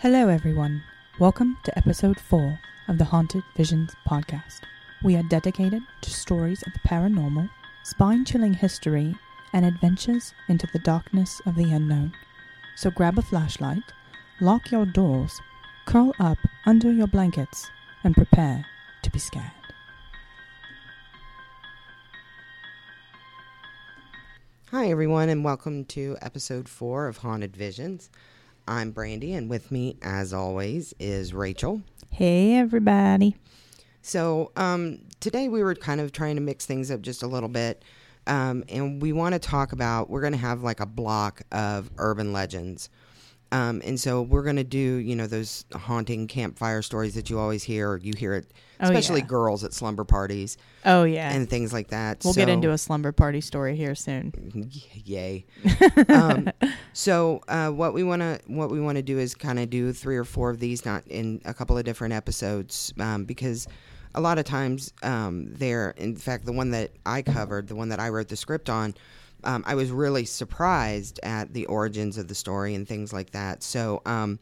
Hello, everyone. Welcome to episode 4 of the Haunted Visions podcast. We are dedicated to stories of the paranormal, spine chilling history, and adventures into the darkness of the unknown. So grab a flashlight, lock your doors, curl up under your blankets, and prepare to be scared. Hi, everyone, and welcome to episode four of Haunted Visions. I'm Brandy, and with me, as always, is Rachel. Hey, everybody. So, um, today we were kind of trying to mix things up just a little bit. Um, and we want to talk about, we're going to have like a block of urban legends. Um, and so we're going to do, you know, those haunting campfire stories that you always hear. You hear it, Oh, especially yeah. girls at slumber parties Oh, yeah. and things like that. we'll get into a slumber party story here soon. yay um, so uh, what we want to what we want to do is kind of do three or four of these not in a couple of different episodes um, because a lot of times um, they're in fact the one that i covered the one that i wrote the script on um, i was really surprised at the origins of the story and things like that so um,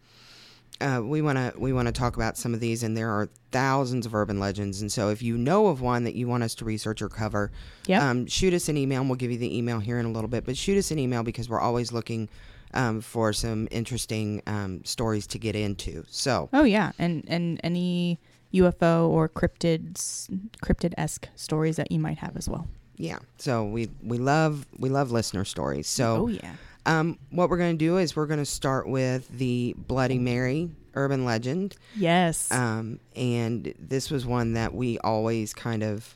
uh, we want to we want to talk about some of these, and there are thousands of urban legends. And so, if you know of one that you want us to research or cover, Yep. um, shoot us an email. and We'll give you the email here in a little bit, but shoot us an email because we're always looking um, for some interesting um, stories to get into. So, Oh yeah, and and any UFO or cryptids, cryptid esque stories that you might have as well. Yeah, so we we love we love listener stories. So, oh yeah, um, what we're going to do is we're going to start with the Bloody Mary urban legend. yes, Um, and this was one that we always kind of,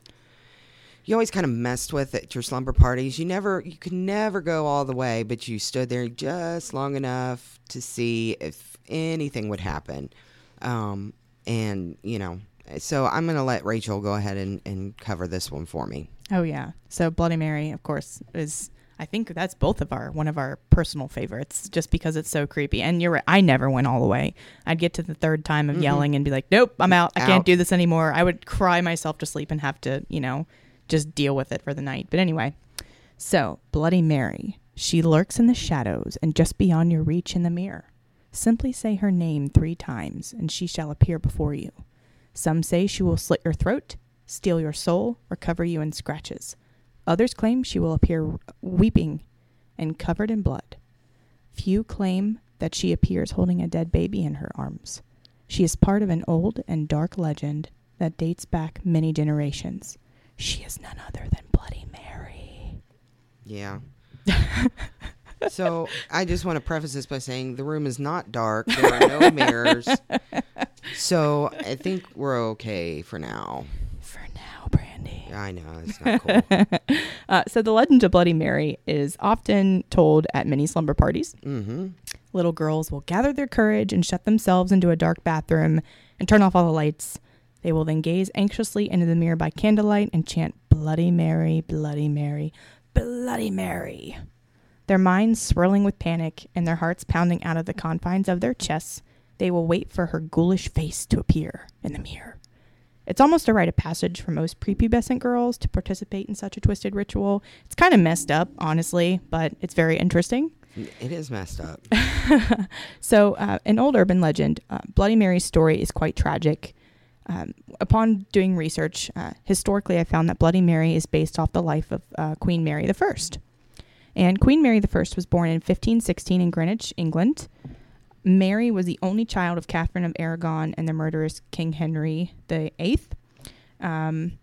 you always kind of messed with at your slumber parties. You never, you could never go all the way, but you stood there just long enough to see if anything would happen. Um, and you know, so I'm gonna let Rachel go ahead and, and cover this one for me. oh yeah. So Bloody Mary, of course, is I think that's both of our one of our personal favorites, just because it's so creepy. And you're right, I never went all the way. I'd get to the third time of mm-hmm. yelling and be like, "Nope, I'm out. I Out. can't do this anymore." I would cry myself to sleep and have to, you know, just deal with it for the night. But anyway, So, Bloody Mary, she lurks in the shadows and just beyond your reach in the mirror. Simply say her name three times, and she shall appear before you. Some say she will slit your throat, steal your soul, or cover you in scratches. Others claim she will appear weeping and covered in blood. Few claim that she appears holding a dead baby in her arms. She is part of an old and dark legend that dates back many generations. She is none other than Bloody Mary. Yeah. so I just want to preface this by saying the room is not dark. There are no mirrors. So I think we're okay for now. For now, Brandy. I know it's not cool. Uh, so, the legend of Bloody Mary is often told at many slumber parties. mm-hmm. Little girls will gather their courage and shut themselves into a dark bathroom and turn off all the lights. They will then gaze anxiously into the mirror by candlelight and chant, Bloody Mary, Bloody Mary, Bloody Mary. Their minds swirling with panic and their hearts pounding out of the confines of their chests, they will wait for her ghoulish face to appear in the mirror. It's almost a rite of passage for most prepubescent girls to participate in such a twisted ritual. It's kind of messed up, honestly, but it's very interesting. It is messed up. So, uh, an old urban legend, uh, Bloody Mary's story is quite tragic. Um, upon doing research, uh, historically, I found that Bloody Mary is based off the life of uh, Queen Mary I. And Queen Mary I was born in 1516 in Greenwich, England. Mary was the only child of Catherine of Aragon and the murderous King Henry VIII. Um,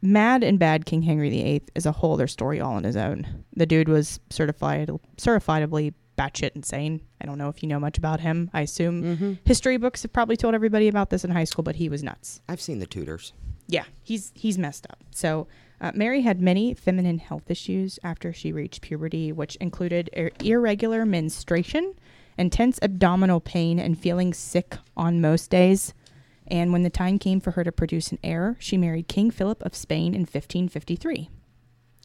Mad and Bad King Henry VIII is a whole other story all on his own. The dude was certified, certifiably batshit insane. I don't know if you know much about him. I assume mm-hmm. history books have probably told everybody about this in high school, but he was nuts. I've seen the Tudors. Yeah, he's he's messed up. So Uh, Mary had many feminine health issues after she reached puberty, which included ir- irregular menstruation, intense abdominal pain, and feeling sick on most days. And when the time came for her to produce an heir, she married King Philip of Spain in 1553.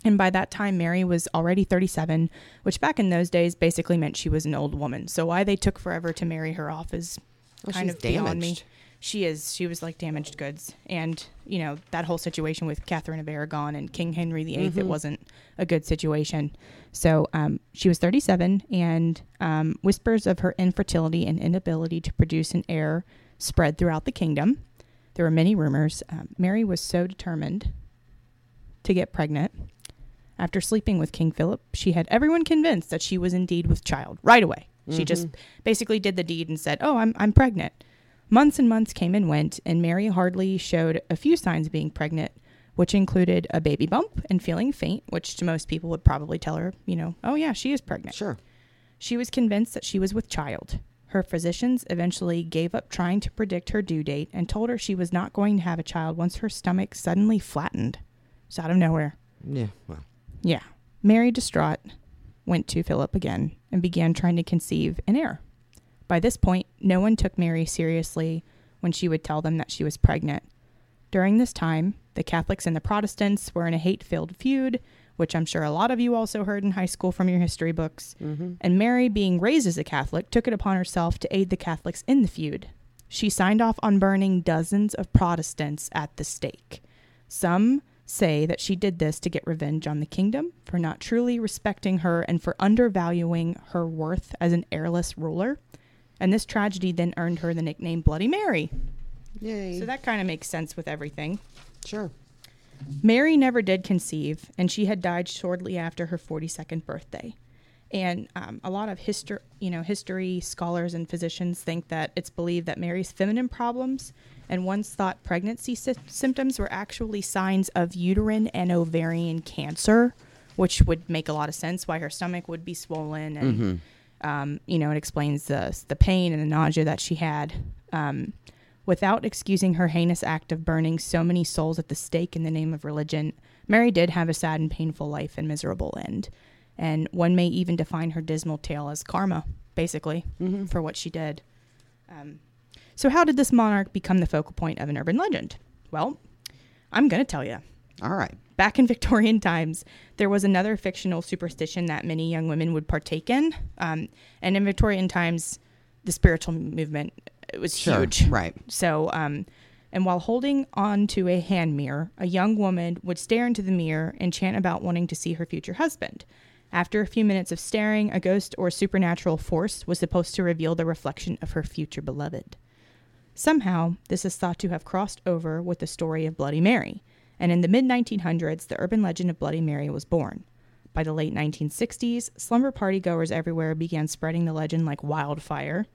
And by that time, Mary was already 37, which back in those days basically meant she was an old woman. So why they took forever to marry her off is Well, kind of beyond me. She is. She was like damaged goods, and you know that whole situation with Catherine of Aragon and King Henry VIII. It wasn't a good situation. So um, she was 37, and um, whispers of her infertility and inability to produce an heir spread throughout the kingdom. There were many rumors. Um, Mary was so determined to get pregnant. After sleeping with King Philip, she had everyone convinced that she was indeed with child right away. She just basically did the deed and said, "Oh, I'm I'm pregnant." Months and months came and went, and Mary hardly showed a few signs of being pregnant, which included a baby bump and feeling faint, which to most people would probably tell her, you know, oh yeah, she is pregnant. Sure. She was convinced that she was with child. Her physicians eventually gave up trying to predict her due date and told her she was not going to have a child once her stomach suddenly flattened. Just out of nowhere. Yeah. Well. Yeah. Mary, distraught, went to Philip again and began trying to conceive an heir. By this point, no one took Mary seriously when she would tell them that she was pregnant. During this time, the Catholics and the Protestants were in a hate filled feud, which I'm sure a lot of you also heard in high school from your history books. Mm-hmm. And Mary, being raised as a Catholic, took it upon herself to aid the Catholics in the feud. She signed off on burning dozens of Protestants at the stake. Some say that she did this to get revenge on the kingdom for not truly respecting her and for undervaluing her worth as an heirless ruler. And this tragedy then earned her the nickname Bloody Mary. Yay. So that kind of makes sense with everything. sure. Mary never did conceive, and she had died shortly after her 42nd birthday. And um, a lot of history, you know, history scholars and physicians think that it's believed that Mary's feminine problems and once thought pregnancy sy- symptoms were actually signs of uterine and ovarian cancer, which would make a lot of sense why her stomach would be swollen and um, you know, it explains the the pain and the nausea that she had. Um, without excusing her heinous act of burning so many souls at the stake in the name of religion, Mary did have a sad and painful life and miserable end. And one may even define her dismal tale as karma, basically, for what she did. Um, so, how did this monarch become the focal point of an urban legend? Well, I'm going to tell you. All right. Back in Victorian times, there was another fictional superstition that many young women would partake in. Um, and in Victorian times, the spiritual movement it was Sure. huge. Right. So, um, and while holding on to a hand mirror, a young woman would stare into the mirror and chant about wanting to see her future husband. After a few minutes of staring, a ghost or supernatural force was supposed to reveal the reflection of her future beloved. Somehow, this is thought to have crossed over with the story of Bloody Mary, and in the mid 1900s, the urban legend of Bloody Mary was born. By the late 1960s, slumber party goers everywhere began spreading the legend like wildfire.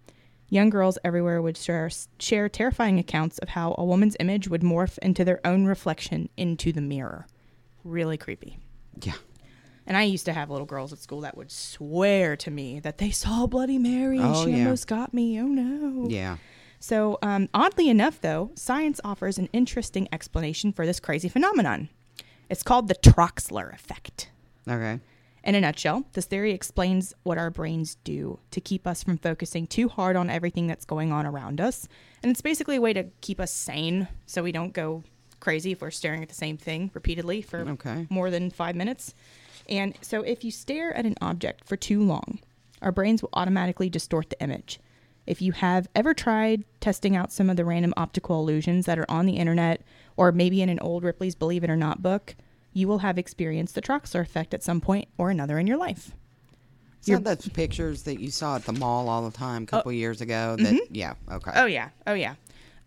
Young girls everywhere would share, share terrifying accounts of how a woman's image would morph into their own reflection into the mirror. Really creepy. Yeah. And I used to have little girls at school that would swear to me that they saw Bloody Mary and Oh, she yeah. almost got me. Oh no. Yeah. So, um, oddly enough, though, science offers an interesting explanation for this crazy phenomenon. It's called the Troxler effect. Okay. In a nutshell, this theory explains what our brains do to keep us from focusing too hard on everything that's going on around us. And it's basically a way to keep us sane so we don't go crazy if we're staring at the same thing repeatedly for Okay. more than five minutes. And so if you stare at an object for too long, our brains will automatically distort the image. If you have ever tried testing out some of the random optical illusions that are on the internet or maybe in an old Ripley's Believe It or Not book, you will have experienced the Troxler effect at some point or another in your life. It's not those pictures that you saw at the mall all the time a couple years ago. That yeah. Okay. Oh yeah, oh yeah.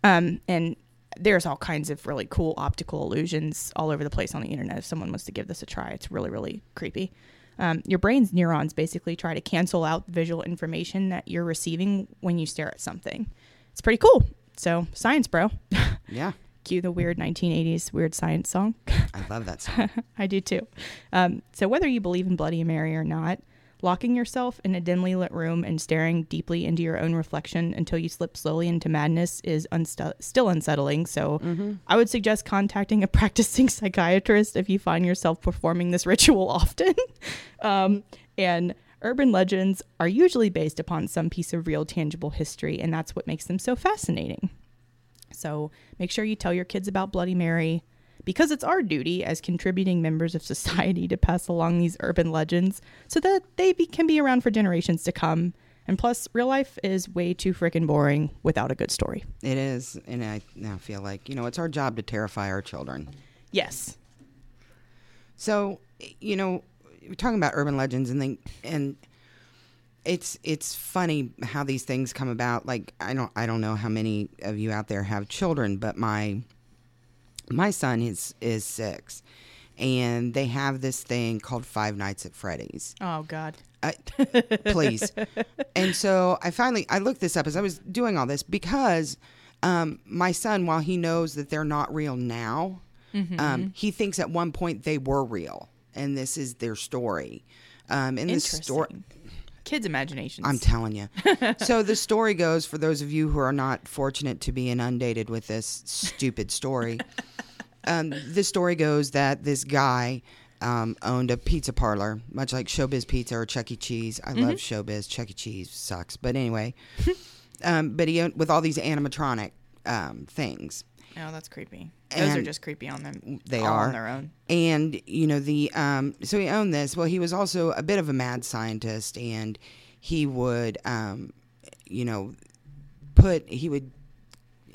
Um, and there's all kinds of really cool optical illusions all over the place on the internet. If someone wants to give this a try, it's really really creepy. Um, your brain's neurons basically try to cancel out the visual information that you're receiving when you stare at something. It's pretty cool. So science, bro. Yeah. Cue the weird 1980s weird science song. I love that song. I do too. Um, so whether you believe in Bloody Mary or not, Locking yourself in a dimly lit room and staring deeply into your own reflection until you slip slowly into madness is unstu- still unsettling. So, I would suggest contacting a practicing psychiatrist if you find yourself performing this ritual often. um, and urban legends are usually based upon some piece of real, tangible history, and that's what makes them so fascinating. So, make sure you tell your kids about Bloody Mary because it's our duty as contributing members of society to pass along these urban legends so that they be, can be around for generations to come. And plus, real life is way too freaking boring without a good story. It is, and I now feel like you know it's our job to terrify our children. Yes. So, you know, we're talking about urban legends and thing, and it's it's funny how these things come about. Like I don't I don't know how many of you out there have children, but my my son is is six, and they have this thing called Five Nights at Freddy's. Oh, God. I, please. And so I finally I looked this up as I was doing all this because um, my son, while he knows that they're not real now, um, he thinks at one point they were real, and this is their story. Um, and this story. Kids' imaginations. I'm telling you. so the story goes for those of you who are not fortunate to be inundated with this stupid story. um, the story goes that this guy um, owned a pizza parlor, much like Showbiz Pizza or Chuck E. Cheese. I love Showbiz. Chuck E. Cheese sucks, but anyway. um, but he owned with all these animatronic um, things. Oh, that's creepy. Those are just creepy on them. They are on their own. and you know the um so he owned this well he was also a bit of a mad scientist and he would um you know put he would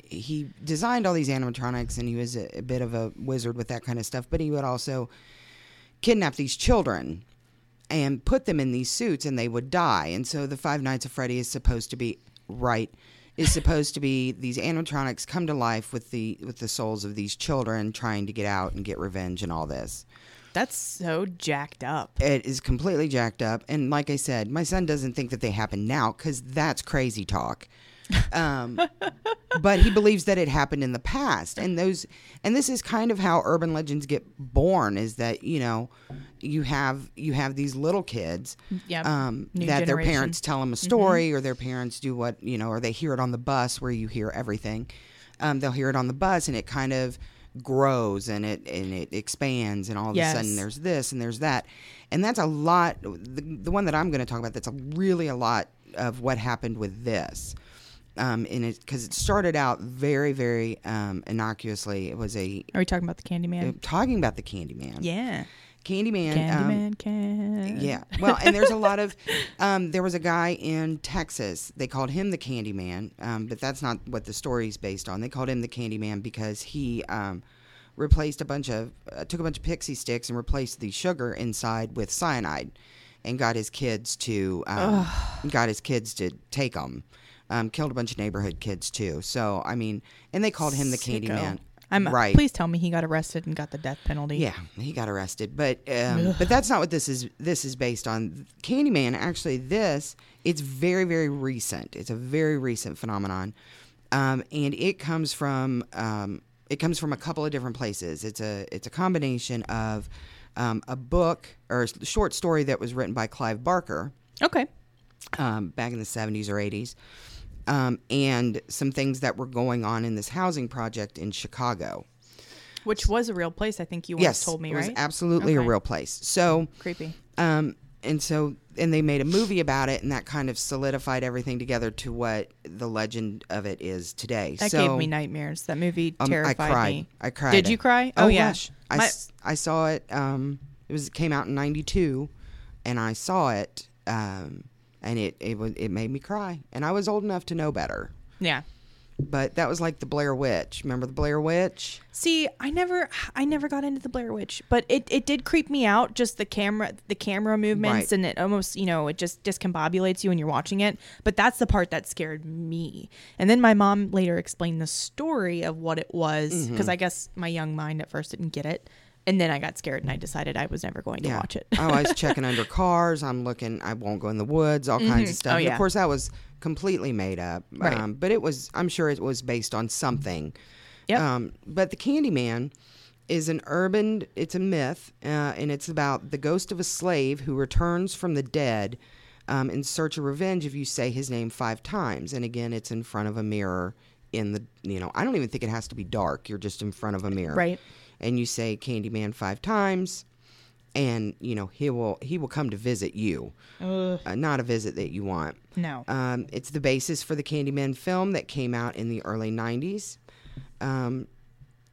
he designed all these animatronics and he was a, a bit of a wizard with that kind of stuff but he would also kidnap these children and put them in these suits and they would die and so the five nights of freddy is supposed to be right is supposed to be these animatronics come to life with the with the souls of these children trying to get out and get revenge and all this. That's so jacked up. it is completely jacked up. And like i said my son doesn't think that they happen now because that's crazy talk um, but he believes that it happened in the past. And those and this is kind of how urban legends get born is that you know you have you have these little kids Yep. um, that their parents tell them a story or their parents do what you know or they hear it on the bus where you hear everything. Um, they'll hear it on the bus and it kind of grows and it and it expands and all of a sudden there's this and there's that. And that's a lot the, the one that i'm going to talk about that's a really a lot of what happened with this um, and it because it started out very very um, innocuously it was a Are we talking about the Candyman? talking about the candyman yeah. candyman um, Candyman can. yeah. Well, and there's a lot of. Um, there was a guy in Texas. They called him the Candyman, um, but that's not what the story's based on. They called him the Candyman because he um, replaced a bunch of uh, took a bunch of Pixy Stix and replaced the sugar inside with cyanide, and got his kids to um, got his kids to take them. Um, killed a bunch of neighborhood kids too. So I mean, and they called him the Sicko. Candyman. I'm right. Please tell me he got arrested and got the death penalty. Yeah, he got arrested, but um, but that's not what this is. This is based on Candyman. Actually, this it's very very recent. It's a very recent phenomenon, um, and it comes from um, it comes from a couple of different places. It's a it's a combination of um, a book or a short story that was written by Clive Barker Okay. um, back in the 70s or 80s, um, and some things that were going on in this housing project in Chicago. Which was a real place. I think you once yes, told me, it was right? absolutely a real place. So, Creepy. um, and so, and they made a movie about it, and that kind of solidified everything together to what the legend of it is today. That so, gave me nightmares. That movie um, terrified I cried. me. I cried. Did you cry? Oh, Oh, yeah. gosh. I, My- I saw it. Um, it was it came out in '92, and I saw it. Um, and it it was it made me cry, and I was old enough to know better. Yeah. But that was like the Blair Witch. Remember the Blair Witch? See, I never, I never got into the Blair Witch, but it, it did creep me out. Just the camera, the camera movements, Right. and it almost, you know, it just discombobulates you when you're watching it. But that's the part that scared me. And then my mom later explained the story of what it was, Mm-hmm. because I guess my young mind at first didn't get it, and then I got scared and I decided I was never going to watch it. oh, I was checking under cars. I'm looking. I won't go in the woods. All kinds of stuff. Oh, And yeah. Of course, that was completely made up. Right. Um, but it was. I'm sure it was based on something. Yep. Um, but the Candyman, is an urban. It's a myth, uh, and it's about the ghost of a slave who returns from the dead um, in search of revenge if you say his name five times. And again, it's in front of a mirror. In the you know, I don't even think it has to be dark. You're just in front of a mirror, Right. And you say Candyman five times, and you know he will he will come to visit you. Uh, not a visit that you want. No. Um, it's the basis for the Candyman film that came out in the early 90s. Um,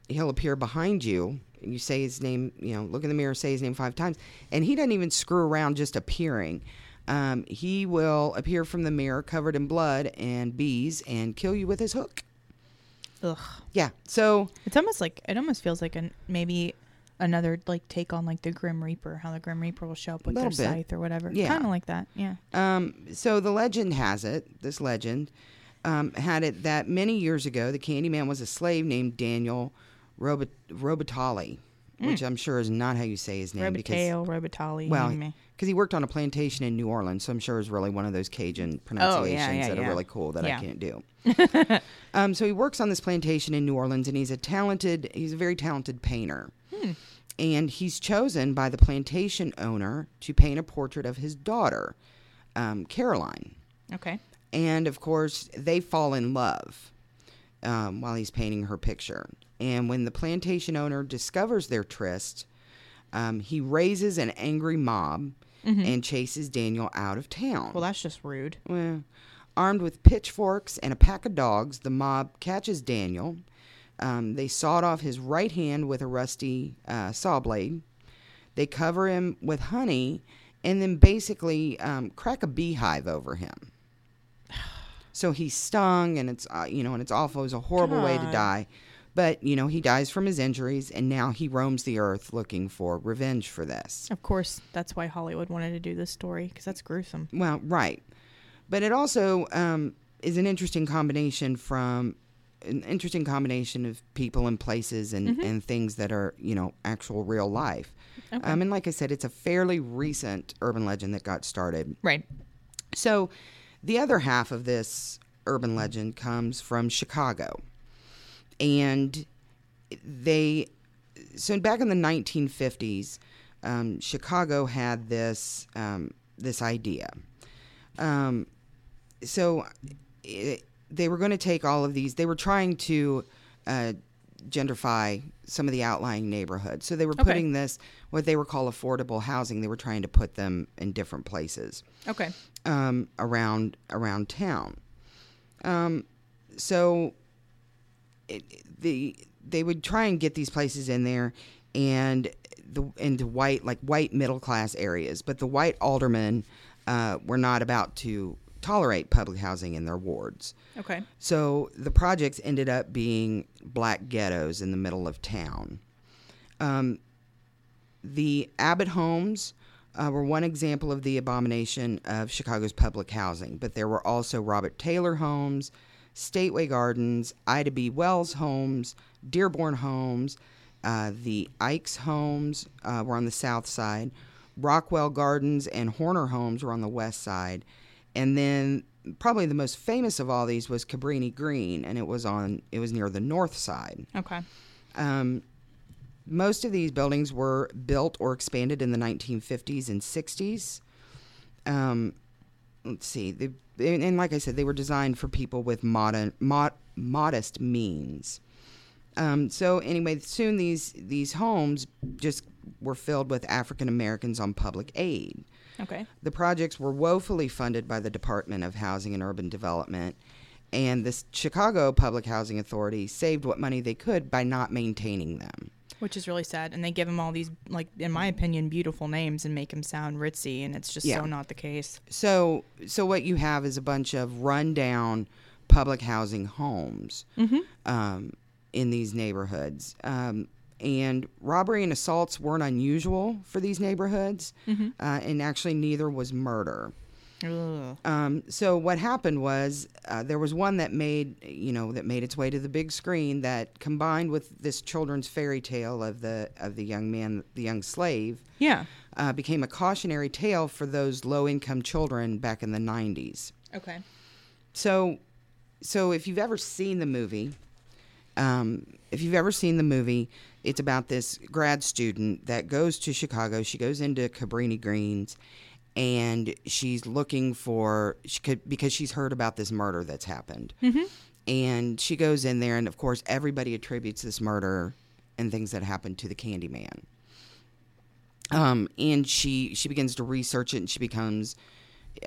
he'll appear behind you, and you say his name, you know, look in the mirror, say his name five times, and he doesn't even screw around just appearing. Um, he will appear from the mirror covered in blood and bees and kill you with his hook. Ugh. Yeah, so It's almost like it almost feels like an maybe another like take on like the Grim Reaper, how the Grim Reaper will show up with their bit. scythe or whatever. Yeah. Kind of like that. Yeah. Um, so the legend has it, this legend um, had it that many years ago, the Candyman was a slave named Daniel Robit- Robitali, which I'm sure is not how you say his name. because Robitaille, Robitali. Well, mm, because he worked on a plantation in New Orleans, so I'm sure it's really one of those Cajun Oh, yeah, pronunciations yeah, that yeah. are really cool that. I can't do. um, so he works on this plantation in New Orleans, and he's a talented, he's a very talented painter. Hmm. And he's chosen by the plantation owner to paint a portrait of his daughter, um, Caroline. okay. And of course, they fall in love um, while he's painting her picture. And when the plantation owner discovers their tryst, um, he raises an angry mob and chases Daniel out of town. Mm-hmm. Well, that's just rude. Well, armed with pitchforks and a pack of dogs, the mob catches Daniel. Um, they sawed off his right hand with a rusty uh, saw blade. They cover him with honey and then basically um, crack a beehive over him. So he's stung, and it's uh, you know, and it's awful. It was a horrible way to die, but you know, he dies from his injuries, and now he roams the earth looking for revenge for this. Of course, that's why Hollywood wanted to do this story because that's gruesome. Well, right. But it also um, is an interesting combination from an interesting combination of people and places and, and things that are, you know, actual real life. Okay. Um, and like I said, it's a fairly recent urban legend that got started. Right. So the other half of this urban legend comes from Chicago. And they, so back in the 1950s, um, Chicago had this, um, this idea. Um, so it, they were going to take all of these, they were trying to uh, gentrify some of the outlying neighborhoods. So they were Okay. putting this, what they were called affordable housing, they were trying to put them in different places Okay. um, around around town. Um, so it, the they would try and get these places in there and the into white like white middle class areas, but the white aldermen uh, were not about to tolerate public housing in their wards. Okay. So the projects ended up being black ghettos in the middle of town. Um, the Abbott homes uh, were one example of the abomination of Chicago's public housing, but there were also Robert Taylor homes, Stateway Gardens, Ida B. Wells homes, Dearborn homes, uh, the Ickes homes uh, were on the south side, Rockwell Gardens and Horner homes were on the west side, and then probably the most famous of all these was Cabrini Green, and it was on it was near the north side. Okay. Um, most of these buildings were built or expanded in the 1950s and 60s. Um, let's see, they, and and like I said, they were designed for people with modern, mod, modest means. Um, so anyway, soon these these homes just were filled with African Americans on public aid. Okay. The projects were woefully funded by the Department of Housing and Urban Development, and the Chicago Public Housing Authority saved what money they could by not maintaining them. Which is really sad, and they give them all these, like, in my opinion, beautiful names and make them sound ritzy, and it's just Yeah. so not the case. So, so what you have is a bunch of rundown public housing homes um, in these neighborhoods. Um, and robbery and assaults weren't unusual for these neighborhoods, uh, and actually neither was murder. Um, so what happened was uh, there was one that made you know that made its way to the big screen that combined with this children's fairy tale of the of the young man the young slave Yeah. uh, became a cautionary tale for those low income children back in the 90s. Okay. So so if you've ever seen the movie um, if you've ever seen the movie it's about this grad student that goes to Chicago. She goes into Cabrini Greens, and she's looking for she could because she's heard about this murder that's happened. And she goes in there, and of course, everybody attributes this murder and things that happened to the Candyman. Um, and she she begins to research it, and she becomes,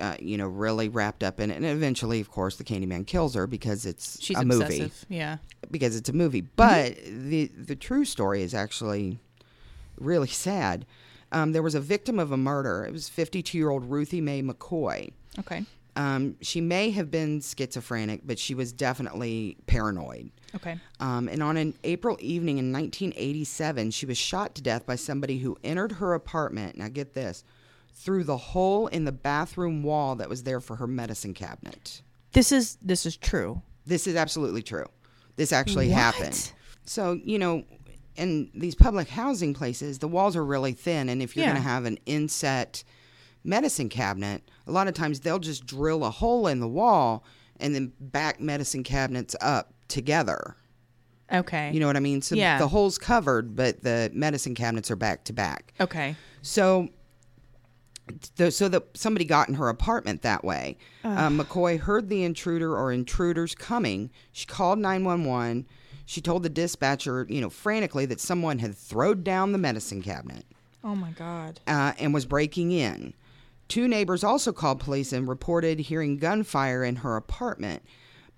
uh, you know, really wrapped up in it. And eventually, of course, the Candyman kills her because it's She's a obsessive. movie Yeah. because it's a movie. But the the true story is actually really sad. Um, there was a victim of a murder. It was 52 year old Ruthie Mae McCoy. Okay. Um, she may have been schizophrenic, but she was definitely paranoid. Okay. Um, and on an April evening in 1987, she was shot to death by somebody who entered her apartment. Now, get this through the hole in the bathroom wall that was there for her medicine cabinet. This is this is true. This is absolutely true. This actually What? happened. So, you know, in these public housing places, the walls are really thin. And if you're Yeah. going to have an inset medicine cabinet, a lot of times they'll just drill a hole in the wall and then back medicine cabinets up together. Okay. You know what I mean? So Yeah. the hole's covered, but the medicine cabinets are back to back. Okay. So, the, so that somebody got in her apartment that way. Um, McCoy heard the intruder or intruders coming. She called nine one one. She told the dispatcher, you know, frantically that someone had thrown down the medicine cabinet Oh my god. uh, and was breaking in. Two neighbors also called police and reported hearing gunfire in her apartment.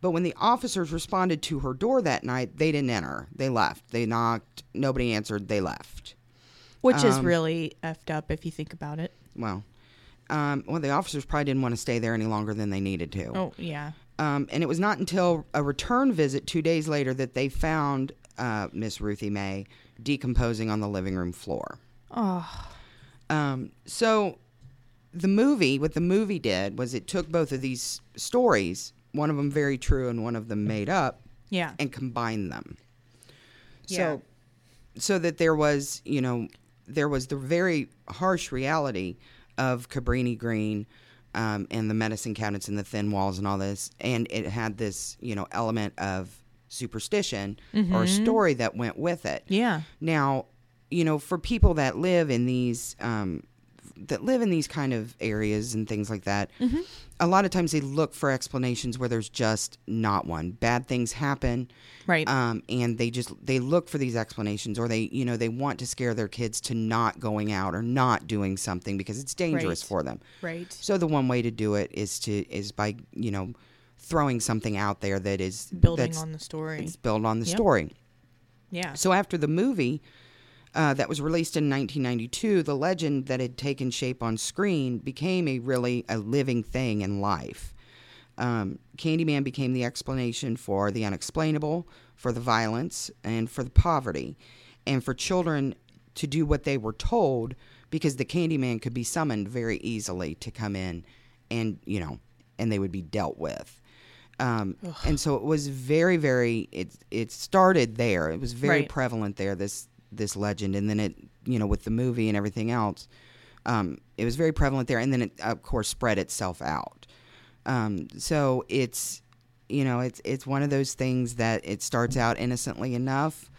But when the officers responded to her door that night, they didn't enter. They left. They knocked. Nobody answered. They left. Which is Um, really effed up if you think about it. Well, um, well, the officers probably didn't want to stay there any longer than they needed to. Oh yeah. Um, and it was not until a return visit two days later that they found uh, Miss Ruthie Mae decomposing on the living room floor. Oh. Um, so the movie, what the movie did was it took both of these stories, one of them very true and one of them made up, Yeah. and combined them. Yeah. So, so that there was, you know, there was the very harsh reality of Cabrini Green um, and the medicine cabinets and the thin walls and all this, and it had this, you know, element of superstition or a story that went with it. Yeah. Now, you know, for people that live in these um, that live in these kind of areas and things like that, a lot of times they look for explanations where there's just not one. Bad things happen, Right. um, and they just they look for these explanations, or they you know they want to scare their kids to not going out or not doing something because it's dangerous Right. for them. right. So the one way to do it is to is by you know throwing something out there that is Building on the story. it's built on the Yep. story. Yeah. So after the movie uh, that was released in 1992, the legend that had taken shape on screen became a really a living thing in life. Um, Candyman became the explanation for the unexplainable, for the violence, and for the poverty, and for children to do what they were told because the Candyman could be summoned very easily to come in and, you know, and they would be dealt with. Um, and so it was very, very. It it started there. It was very Right. prevalent there. This this legend, and then it, you know, with the movie and everything else, um, it was very prevalent there, and then it of course spread itself out. Um, so it's, you know, it's it's one of those things that it starts out innocently enough,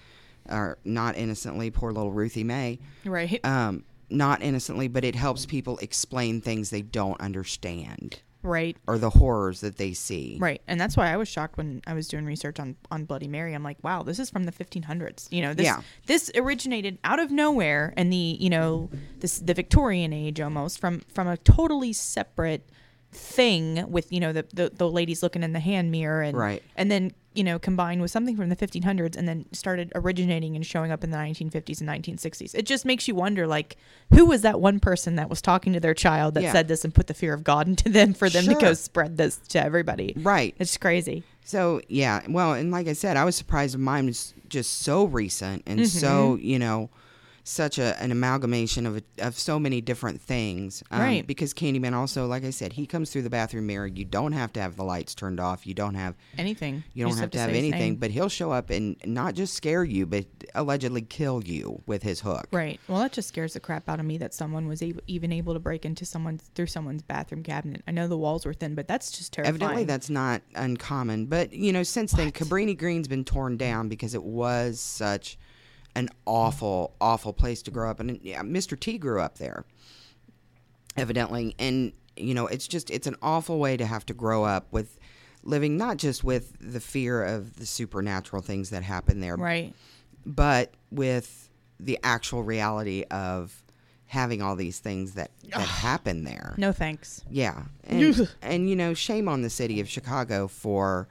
or not innocently. Poor little Ruthie Mae, right. um, not innocently, but it helps people explain things they don't understand right. or the horrors that they see. Right. And that's why I was shocked when I was doing research on, on Bloody Mary. I'm like, wow, this is from the 1500s. You know, this Yeah. this originated out of nowhere in the, you know, this the Victorian age almost from from a totally separate thing with, you know, the the, the ladies looking in the hand mirror and Right. and then, you know, combined with something from the 1500s and then started originating and showing up in the 1950s and 1960s. It just makes you wonder like who was that one person that was talking to their child that Yeah. said this and put the fear of God into them for them to go spread this to everybody. Right. It's crazy. So yeah, well, and like I said, I was surprised mine was just so recent and so Mm-hmm. you know, such a an amalgamation of of so many different things. Um, Right. Because Candyman also, like I said, he comes through the bathroom mirror. You don't have to have the lights turned off. You don't have Anything. you don't just have to have anything. But he'll show up and not just scare you, but allegedly kill you with his hook. Right. Well, that just scares the crap out of me that someone was able, even able to break into someone's through someone's bathroom cabinet. I know the walls were thin, but that's just terrifying. Evidently, that's not uncommon. But you know, since then, Cabrini Green's been torn down because it was such an awful, awful place to grow up. And yeah, Mr. T grew up there, evidently. And, you know, it's just, it's an awful way to have to grow up with living not just with the fear of the supernatural things that happen there, Right. but with the actual reality of having all these things that, that happen there. No thanks. Yeah. And, and, you know, shame on the city of Chicago for,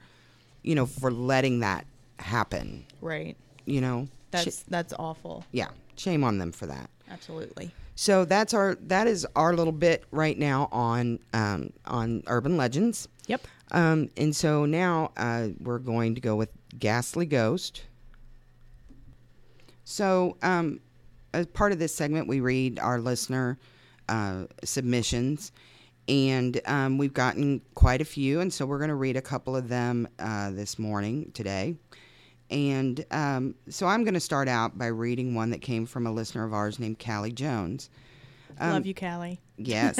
you know, for letting that happen, Right. you know? Sh- That's that's awful. yeah. Shame on them for that. Absolutely. So that's our that is our little bit right now on um, on urban legends. Yep. Um, and so now uh, we're going to go with Ghastly Ghost. So, um, as part of this segment, we read our listener uh, submissions, and um, we've gotten quite a few, and so we're going to read a couple of them uh, this morning, today. And um, so I'm going to start out by reading one that came from a listener of ours named Callie Jones. Love you, Callie. Yes.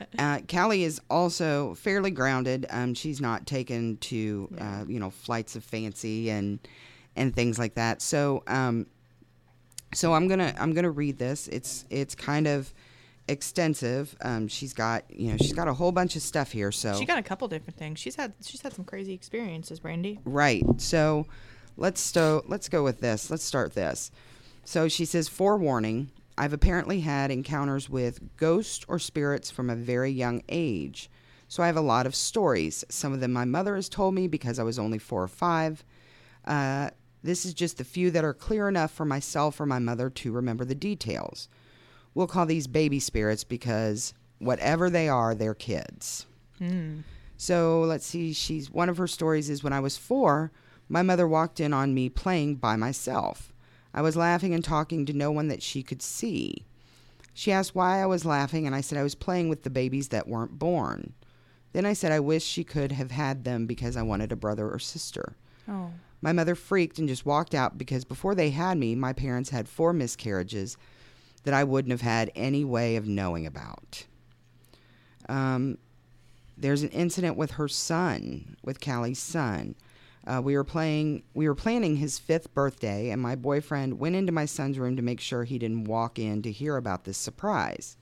uh, Callie is also fairly grounded. Um, she's not taken to, uh, you know, flights of fancy and and things like that. So, um, so I'm gonna I'm gonna read this. It's it's kind of extensive. Um, she's got you know she's got a whole bunch of stuff here. So She got a couple different things. She's had she's had some crazy experiences, Brandy. Right. So let's sto- let's go with this. Let's start this. So she says, forewarning, I've apparently had encounters with ghosts or spirits from a very young age. So I have a lot of stories. Some of them my mother has told me because I was only four or five. Uh, this is just the few that are clear enough for myself or my mother to remember the details. We'll call these baby spirits because whatever they are, they're kids. So let's see. She's one of her stories is when I was four, my mother walked in on me playing by myself. I was laughing and talking to no one that she could see. She asked why I was laughing, and I said I was playing with the babies that weren't born. Then I said I wish she could have had them because I wanted a brother or sister. Oh. My mother freaked and just walked out because before they had me, my parents had four miscarriages that I wouldn't have had any way of knowing about. Um, there's an incident with her son, with Callie's son. Uh, we were playing, we were planning his fifth birthday, and my boyfriend went into my son's room to make sure he didn't walk in to hear about this surprise.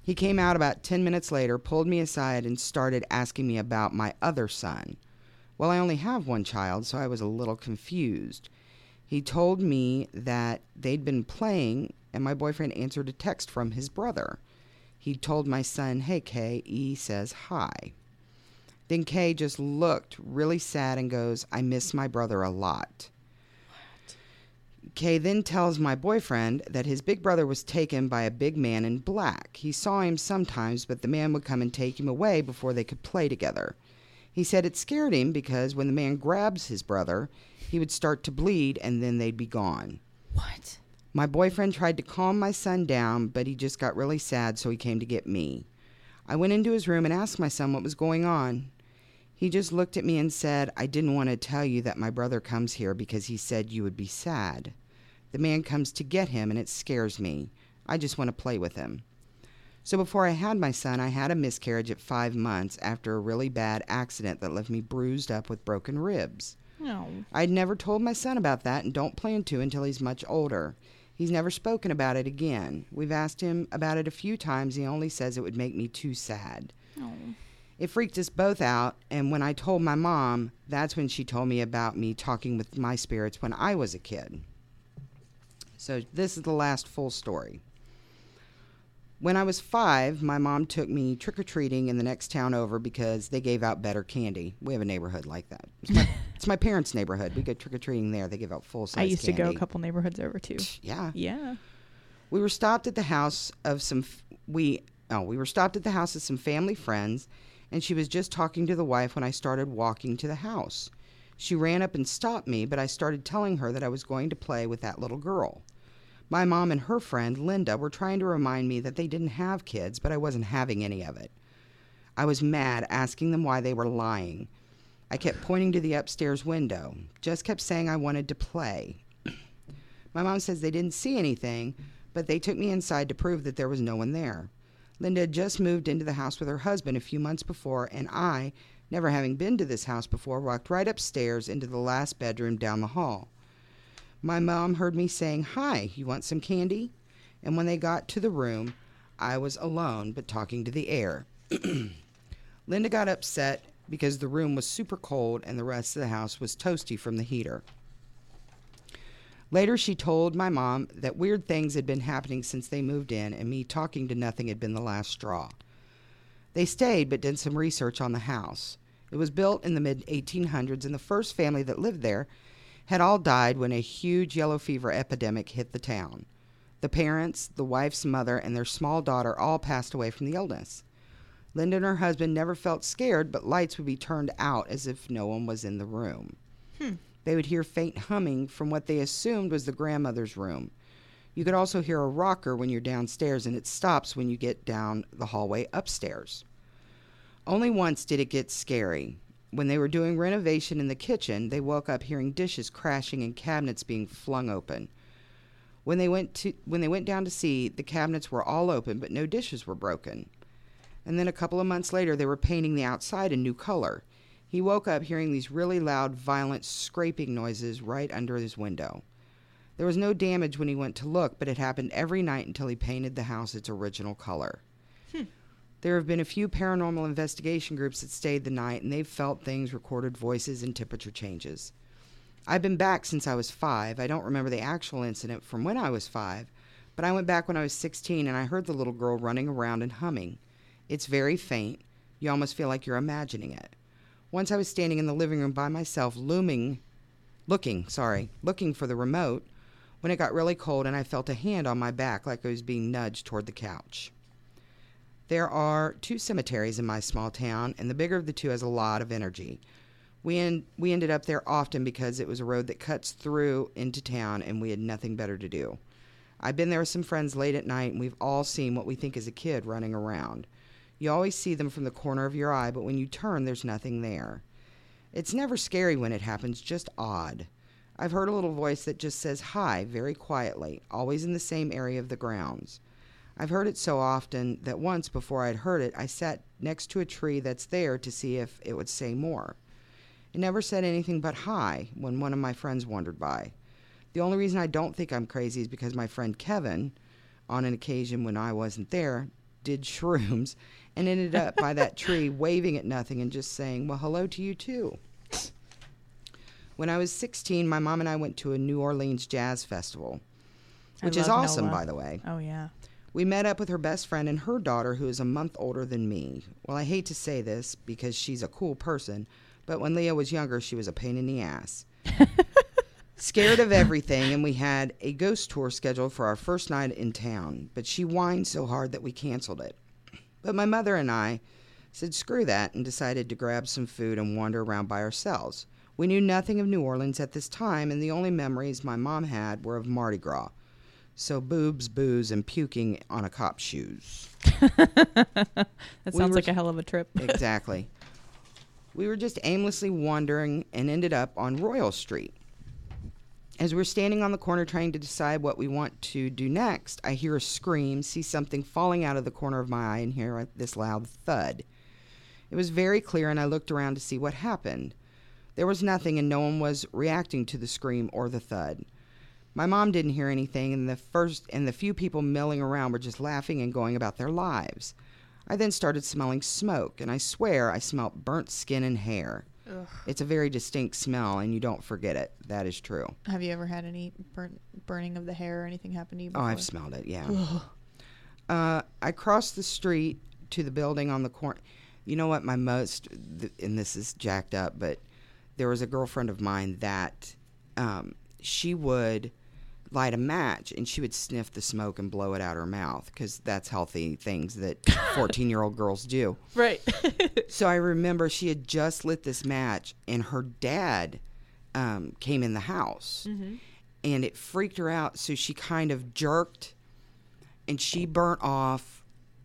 He came out about 10 minutes later, pulled me aside, and started asking me about my other son. Well, I only have one child, so I was a little confused. He told me that they'd been playing, and my boyfriend answered a text from his brother. He told my son, Hey, Kay, E says hi. Then Kay just looked really sad and goes, I miss my brother a lot. What? Kay then tells my boyfriend that his big brother was taken by a big man in black. He saw him sometimes, but the man would come and take him away before they could play together. He said it scared him because when the man grabs his brother, he would start to bleed and then they'd be gone. What? My boyfriend tried to calm my son down, but he just got really sad, so he came to get me. I went into his room and asked my son what was going on. He just looked at me and said, I didn't want to tell you that my brother comes here because he said you would be sad. The man comes to get him, and it scares me. I just want to play with him. So before I had my son, I had a miscarriage at five months after a really bad accident that left me bruised up with broken ribs. No. I'd never told my son about that and don't plan to until he's much older. He's never spoken about it again. We've asked him about it a few times. He only says it would make me too sad. No. It freaked us both out, and when I told my mom, that's when she told me about me talking with my spirits when I was a kid. So, this is the last full story. When I was five, my mom took me trick or treating in the next town over because they gave out better candy. We have a neighborhood like that. It's my, it's my parents' neighborhood. We go trick or treating there. They give out full size I used to go a couple neighborhoods over too. Yeah. Yeah. We were stopped at the house of some f- we oh, we were stopped at the house of some family friends and she was just talking to the wife when I started walking to the house. She ran up and stopped me, but I started telling her that I was going to play with that little girl. My mom and her friend, Linda, were trying to remind me that they didn't have kids, but I wasn't having any of it. I was mad, asking them why they were lying. I kept pointing to the upstairs window, just kept saying I wanted to play. My mom says they didn't see anything, but they took me inside to prove that there was no one there. Linda had just moved into the house with her husband a few months before, and I, never having been to this house before, walked right upstairs into the last bedroom down the hall. My mom heard me saying, Hi, you want some candy? And when they got to the room, I was alone but talking to the air. Linda got upset because the room was super cold and the rest of the house was toasty from the heater. Later, she told my mom that weird things had been happening since they moved in, and me talking to nothing had been the last straw. They stayed but did some research on the house. It was built in the mid 1800s, and the first family that lived there had all died when a huge yellow fever epidemic hit the town. The parents, the wife's mother, and their small daughter all passed away from the illness. Linda and her husband never felt scared, but lights would be turned out as if no one was in the room. Hmm. They would hear faint humming from what they assumed was the grandmother's room. You could also hear a rocker when you're downstairs, and it stops when you get down the hallway upstairs. Only once did it get scary. When they were doing renovation in the kitchen, they woke up hearing dishes crashing and cabinets being flung open. When they went to when they went down to see, the cabinets were all open, but no dishes were broken. And then a couple of months later, they were painting the outside a new color. He woke up hearing these really loud, violent scraping noises right under his window. There was no damage when he went to look, but it happened every night until he painted the house its original color. Hmm. There have been a few paranormal investigation groups that stayed the night, and they've felt things, recorded voices, and temperature changes. I've been back since I was five. I don't remember the actual incident from when I was five, but I went back when I was 16 and I heard the little girl running around and humming. It's very faint. You almost feel like you're imagining it. Once I was standing in the living room by myself, looming, looking, sorry, looking for the remote, when it got really cold and I felt a hand on my back like I was being nudged toward the couch. There are two cemeteries in my small town, and the bigger of the two has a lot of energy. We, en- we ended up there often because it was a road that cuts through into town and we had nothing better to do. I've been there with some friends late at night, and we've all seen what we think is a kid running around. You always see them from the corner of your eye, but when you turn, there's nothing there. It's never scary when it happens, just odd. I've heard a little voice that just says hi very quietly, always in the same area of the grounds. I've heard it so often that once before I'd heard it, I sat next to a tree that's there to see if it would say more. It never said anything but hi when one of my friends wandered by. The only reason I don't think I'm crazy is because my friend Kevin, on an occasion when I wasn't there, did shrooms and ended up by that tree waving at nothing and just saying, Well, hello to you too. When I was 16, my mom and I went to a New Orleans jazz festival, which is awesome, Nola. by the way. Oh yeah. We met up with her best friend and her daughter, who is a month older than me. Well, I hate to say this because she's a cool person, but when Leah was younger, she was a pain in the ass. Scared of everything, and we had a ghost tour scheduled for our first night in town, but she whined so hard that we canceled it. But my mother and I said screw that and decided to grab some food and wander around by ourselves. We knew nothing of New Orleans at this time, and the only memories my mom had were of Mardi Gras. So boobs, booze, and puking on a cop's shoes. That We sounds were- like a hell of a trip. exactly. We were just aimlessly wandering and ended up on Royal Street. As we're standing on the corner trying to decide what we want to do next, I hear a scream, see something falling out of the corner of my eye, and hear this loud thud. It was very clear, and I looked around to see what happened. There was nothing, and no one was reacting to the scream or the thud. My mom didn't hear anything, and the first and the few people milling around were just laughing and going about their lives. I then started smelling smoke, and I swear I smelt burnt skin and hair. It's a very distinct smell, and you don't forget it. That is true. Have you ever had any burn, burning of the hair or anything happen to you Oh. I've smelled it. Yeah. uh, I crossed the street to the building on the corner. You know what? My most, th- and this is jacked up, but there was a girlfriend of mine that um, she would light a match and she would sniff the smoke and blow it out her mouth because that's healthy things that 14 year old girls do. Right. So I remember she had just lit this match, and her dad um, came in the house, and it freaked her out. So she kind of jerked, and she burnt off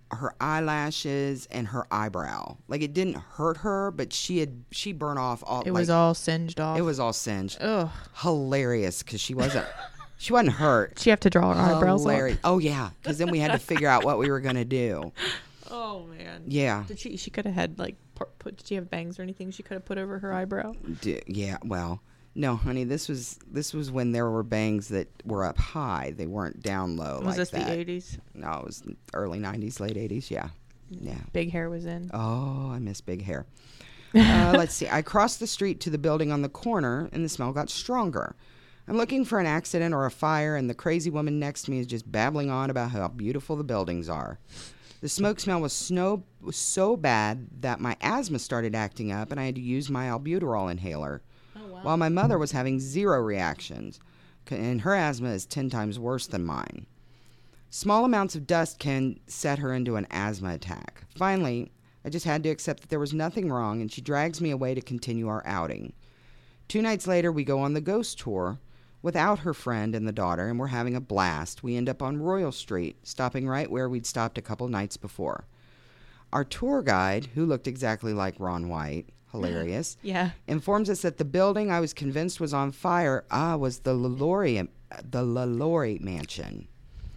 her eyelashes and her eyebrow. Like it didn't hurt her, but she had she burnt off all. it was all singed off. It was all singed. Ugh. Hilarious because she wasn't she wasn't hurt. She have to draw her eyebrows Hilarious. up. Oh yeah, because then we had to figure out what we were gonna do. Oh man. Yeah. Did she? She could have had like put, put. Did she have bangs or anything she could have put over her eyebrow? D- yeah, well, No, honey, this was this was when there were bangs that were up high. They weren't down low. Was like this that. the eighties? No, it was early '90s, late '80s. Yeah, yeah. Big hair was in. Oh, I miss big hair. Uh, let's see. I crossed the street to the building on the corner, and the smell got stronger. I'm looking for an accident or a fire, and the crazy woman next to me is just babbling on about how beautiful the buildings are. The smoke smell was, snow, was so bad that my asthma started acting up, and I had to use my albuterol inhaler. Oh, While my mother was having zero reactions, and her asthma is 10 times worse than mine. Small amounts of dust can set her into an asthma attack. Finally, I just had to accept that there was nothing wrong, and she drags me away to continue our outing. Two nights later, we go on the ghost tour without her friend and the daughter, and we're having a blast. We end up on Royal Street, stopping right where we'd stopped a couple nights before. Our tour guide, who looked exactly like Ron White, hilarious, Yeah. informs us that the building I was convinced was on fire ah was the Lalaurie, the Lalaurie mansion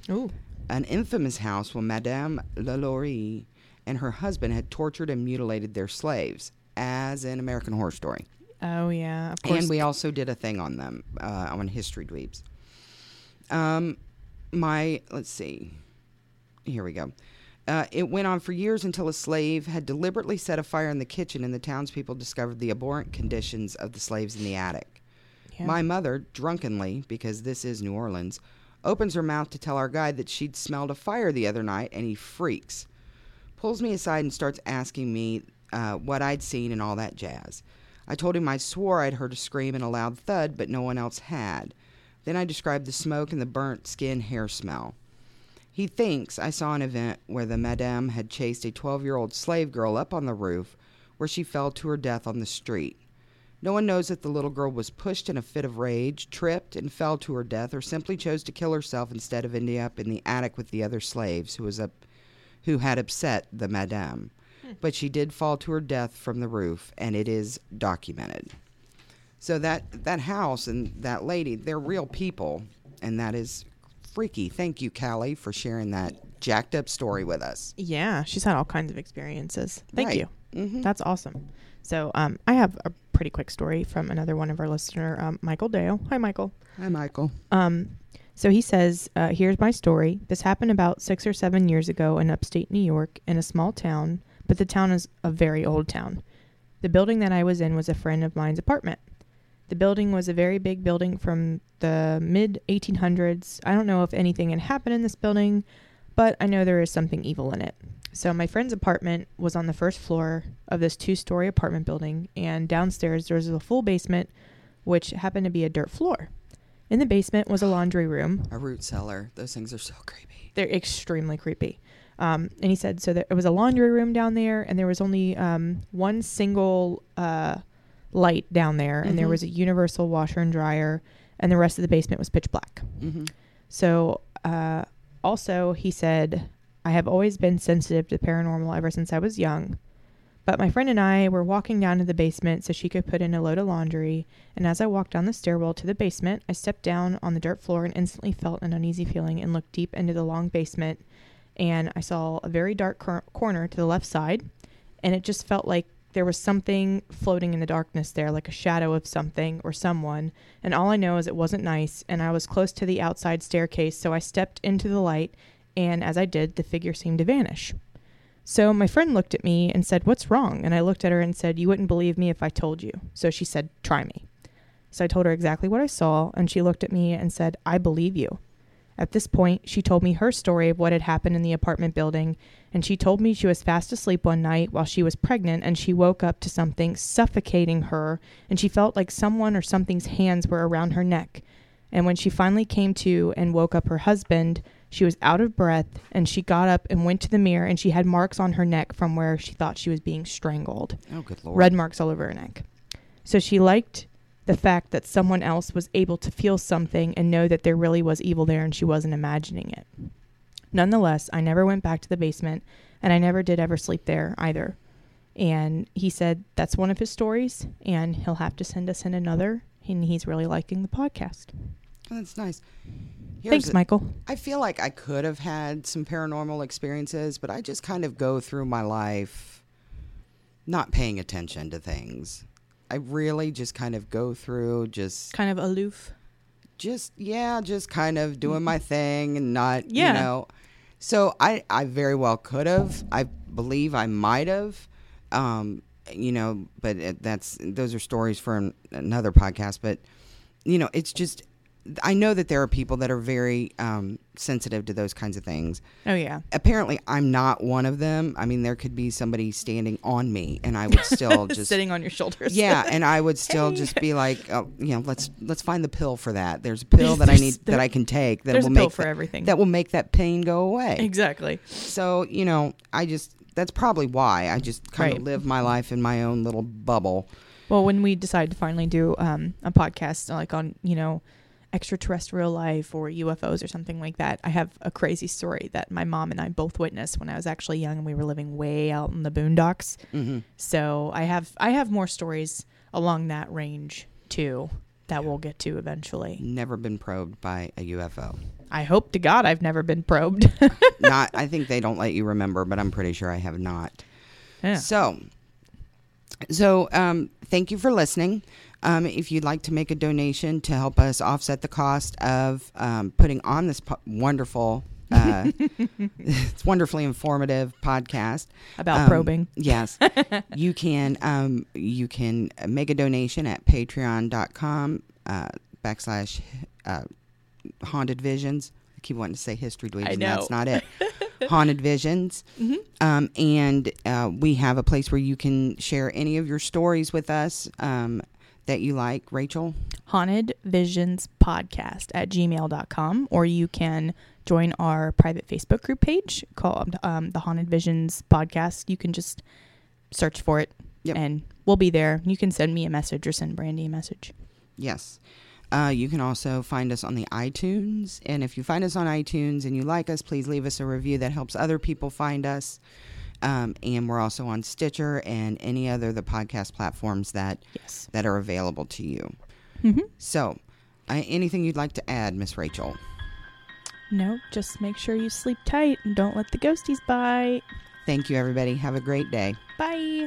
Ooh. an infamous house where Madame Lalaurie and her husband had tortured and mutilated their slaves, as in American Horror Story. Oh yeah. Of course. And we also did a thing on them uh, on History Dweebs. Um, my let's see, here we go. Uh, it went on for years until a slave had deliberately set a fire in the kitchen, and the townspeople discovered the abhorrent conditions of the slaves in the attic. Yeah. My mother, drunkenly, because this is New Orleans, opens her mouth to tell our guide that she'd smelled a fire the other night, and he freaks. Pulls me aside and starts asking me uh, what I'd seen and all that jazz. I told him I swore I'd heard a scream and a loud thud, but no one else had. Then I described the smoke and the burnt skin hair smell. He thinks I saw an event where the madame had chased a 12 year old slave girl up on the roof where she fell to her death on the street. No one knows if the little girl was pushed in a fit of rage, tripped, and fell to her death, or simply chose to kill herself instead of ending up in the attic with the other slaves who was up, who had upset the madame. But she did fall to her death from the roof, and it is documented. So that that house and that lady, they're real people, and that is freaky. Thank you, Callie, for sharing that jacked up story with us. Yeah, she's had all kinds of experiences. Thank Right. you. Mm-hmm. That's awesome. So, um, I have a pretty quick story from another one of our listener, um, Michael Dale. Hi, Michael. Hi, Michael. Um, so he says, uh, "Here's my story. This happened about six or seven years ago in upstate New York, in a small town. But the town is a very old town. The building that I was in was a friend of mine's apartment. The building was a very big building from the mid 1800s. I don't know if anything had happened in this building, but I know there is something evil in it. So my friend's apartment was on the first floor of this two-story apartment building, and downstairs there was a full basement, which happened to be a dirt floor. In the basement was a laundry room. A root cellar. Those things are so creepy. They're extremely creepy. Um, and he said so there it was a laundry room down there, and there was only um, one single uh, light down there, and there Mhm. was a universal washer and dryer, and the rest of the basement was pitch black. Mm-hmm. So, uh, also, he said, I have always been sensitive to paranormal ever since I was young. But my friend and I were walking down to the basement so she could put in a load of laundry. And as I walked down the stairwell to the basement, I stepped down on the dirt floor and instantly felt an uneasy feeling and looked deep into the long basement. And I saw a very dark cor- corner to the left side. And it just felt like there was something floating in the darkness there, like a shadow of something or someone. And all I know is it wasn't nice, and I was close to the outside staircase, so I stepped into the light, and as I did, the figure seemed to vanish. So my friend looked at me and said, What's wrong? And I looked at her and said, You wouldn't believe me if I told you. So she said, Try me. So I told her exactly what I saw, and she looked at me and said, I believe you. At this point, she told me her story of what had happened in the apartment building, and she told me she was fast asleep one night while she was pregnant and she woke up to something suffocating her, and she felt like someone or something's hands were around her neck. And when she finally came to and woke up her husband, she was out of breath and she got up and went to the mirror and she had marks on her neck from where she thought she was being strangled Oh, good lord. red marks all over her neck. So she liked the fact that someone else was able to feel something and know that there really was evil there and she wasn't imagining it. Nonetheless, I never went back to the basement and I never did ever sleep there either. And he said that's one of his stories and he'll have to send us in another and he's really liking the podcast. Oh, that's nice. Here's Thanks, a- Michael. I feel like I could have had some paranormal experiences, but I just kind of go through my life not paying attention to things. I really just kind of go through just Kind of aloof. just yeah, just kind of doing my thing and not Yeah. you know. So I I very well could have. I believe I might have. Um, you know, but it, that's those are stories for an, another podcast. But you know, it's just I know that there are people that are very um, sensitive to those kinds of things. Oh yeah. Apparently, I'm not one of them. I mean, there could be somebody standing on me, and I would still just Sitting on your shoulders. yeah, and I would still Hey. just be like, oh, you know, let's let's find the pill for that. There's a pill that I need there- that I can take that will a pill make for that, everything. that will make that pain go away. exactly. So you know, I just that's probably why I just kind of Right. live my life in my own little bubble. Well, when we decided to finally do um, a podcast like on you know extraterrestrial life or UFOs or something like that, I have a crazy story that my mom and I both witnessed when I was actually young and we were living way out in the boondocks. hmm So I have I have more stories along that range too that we'll get to eventually. Never been probed by a UFO. I hope to God I've never been probed. not, I think they don't let you remember, but I'm pretty sure I have not. yeah. So, so um, thank you for listening. Um, if you'd like to make a donation to help us offset the cost of um, putting on this po- wonderful, uh, it's wonderfully informative podcast About um, probing. Yes, you can um, you can make a donation at Patreon.com uh, backslash uh, Haunted Visions. I keep wanting to say History Dweebs, I and that's not it. Haunted Visions. Mhm. Um, and uh, we have a place where you can share any of your stories with us um, that you like, Rachel. Haunted Visions Podcast at gmail.com, or you can join our private Facebook group page called um, the Haunted Visions Podcast. You can just search for it Yep. and we'll be there. You can send me a message or send Brandy a message. Yes. Uh, you can also find us on the iTunes. And if you find us on iTunes and you like us, please leave us a review that helps other people find us. Um, and we're also on Stitcher and any other the podcast platforms that Yes. that are available to you. Mm-hmm. So, uh, anything you'd like to add, Miss Rachel? No, just make sure you sleep tight and don't let the ghosties bite. Thank you, everybody. Have a great day. Bye.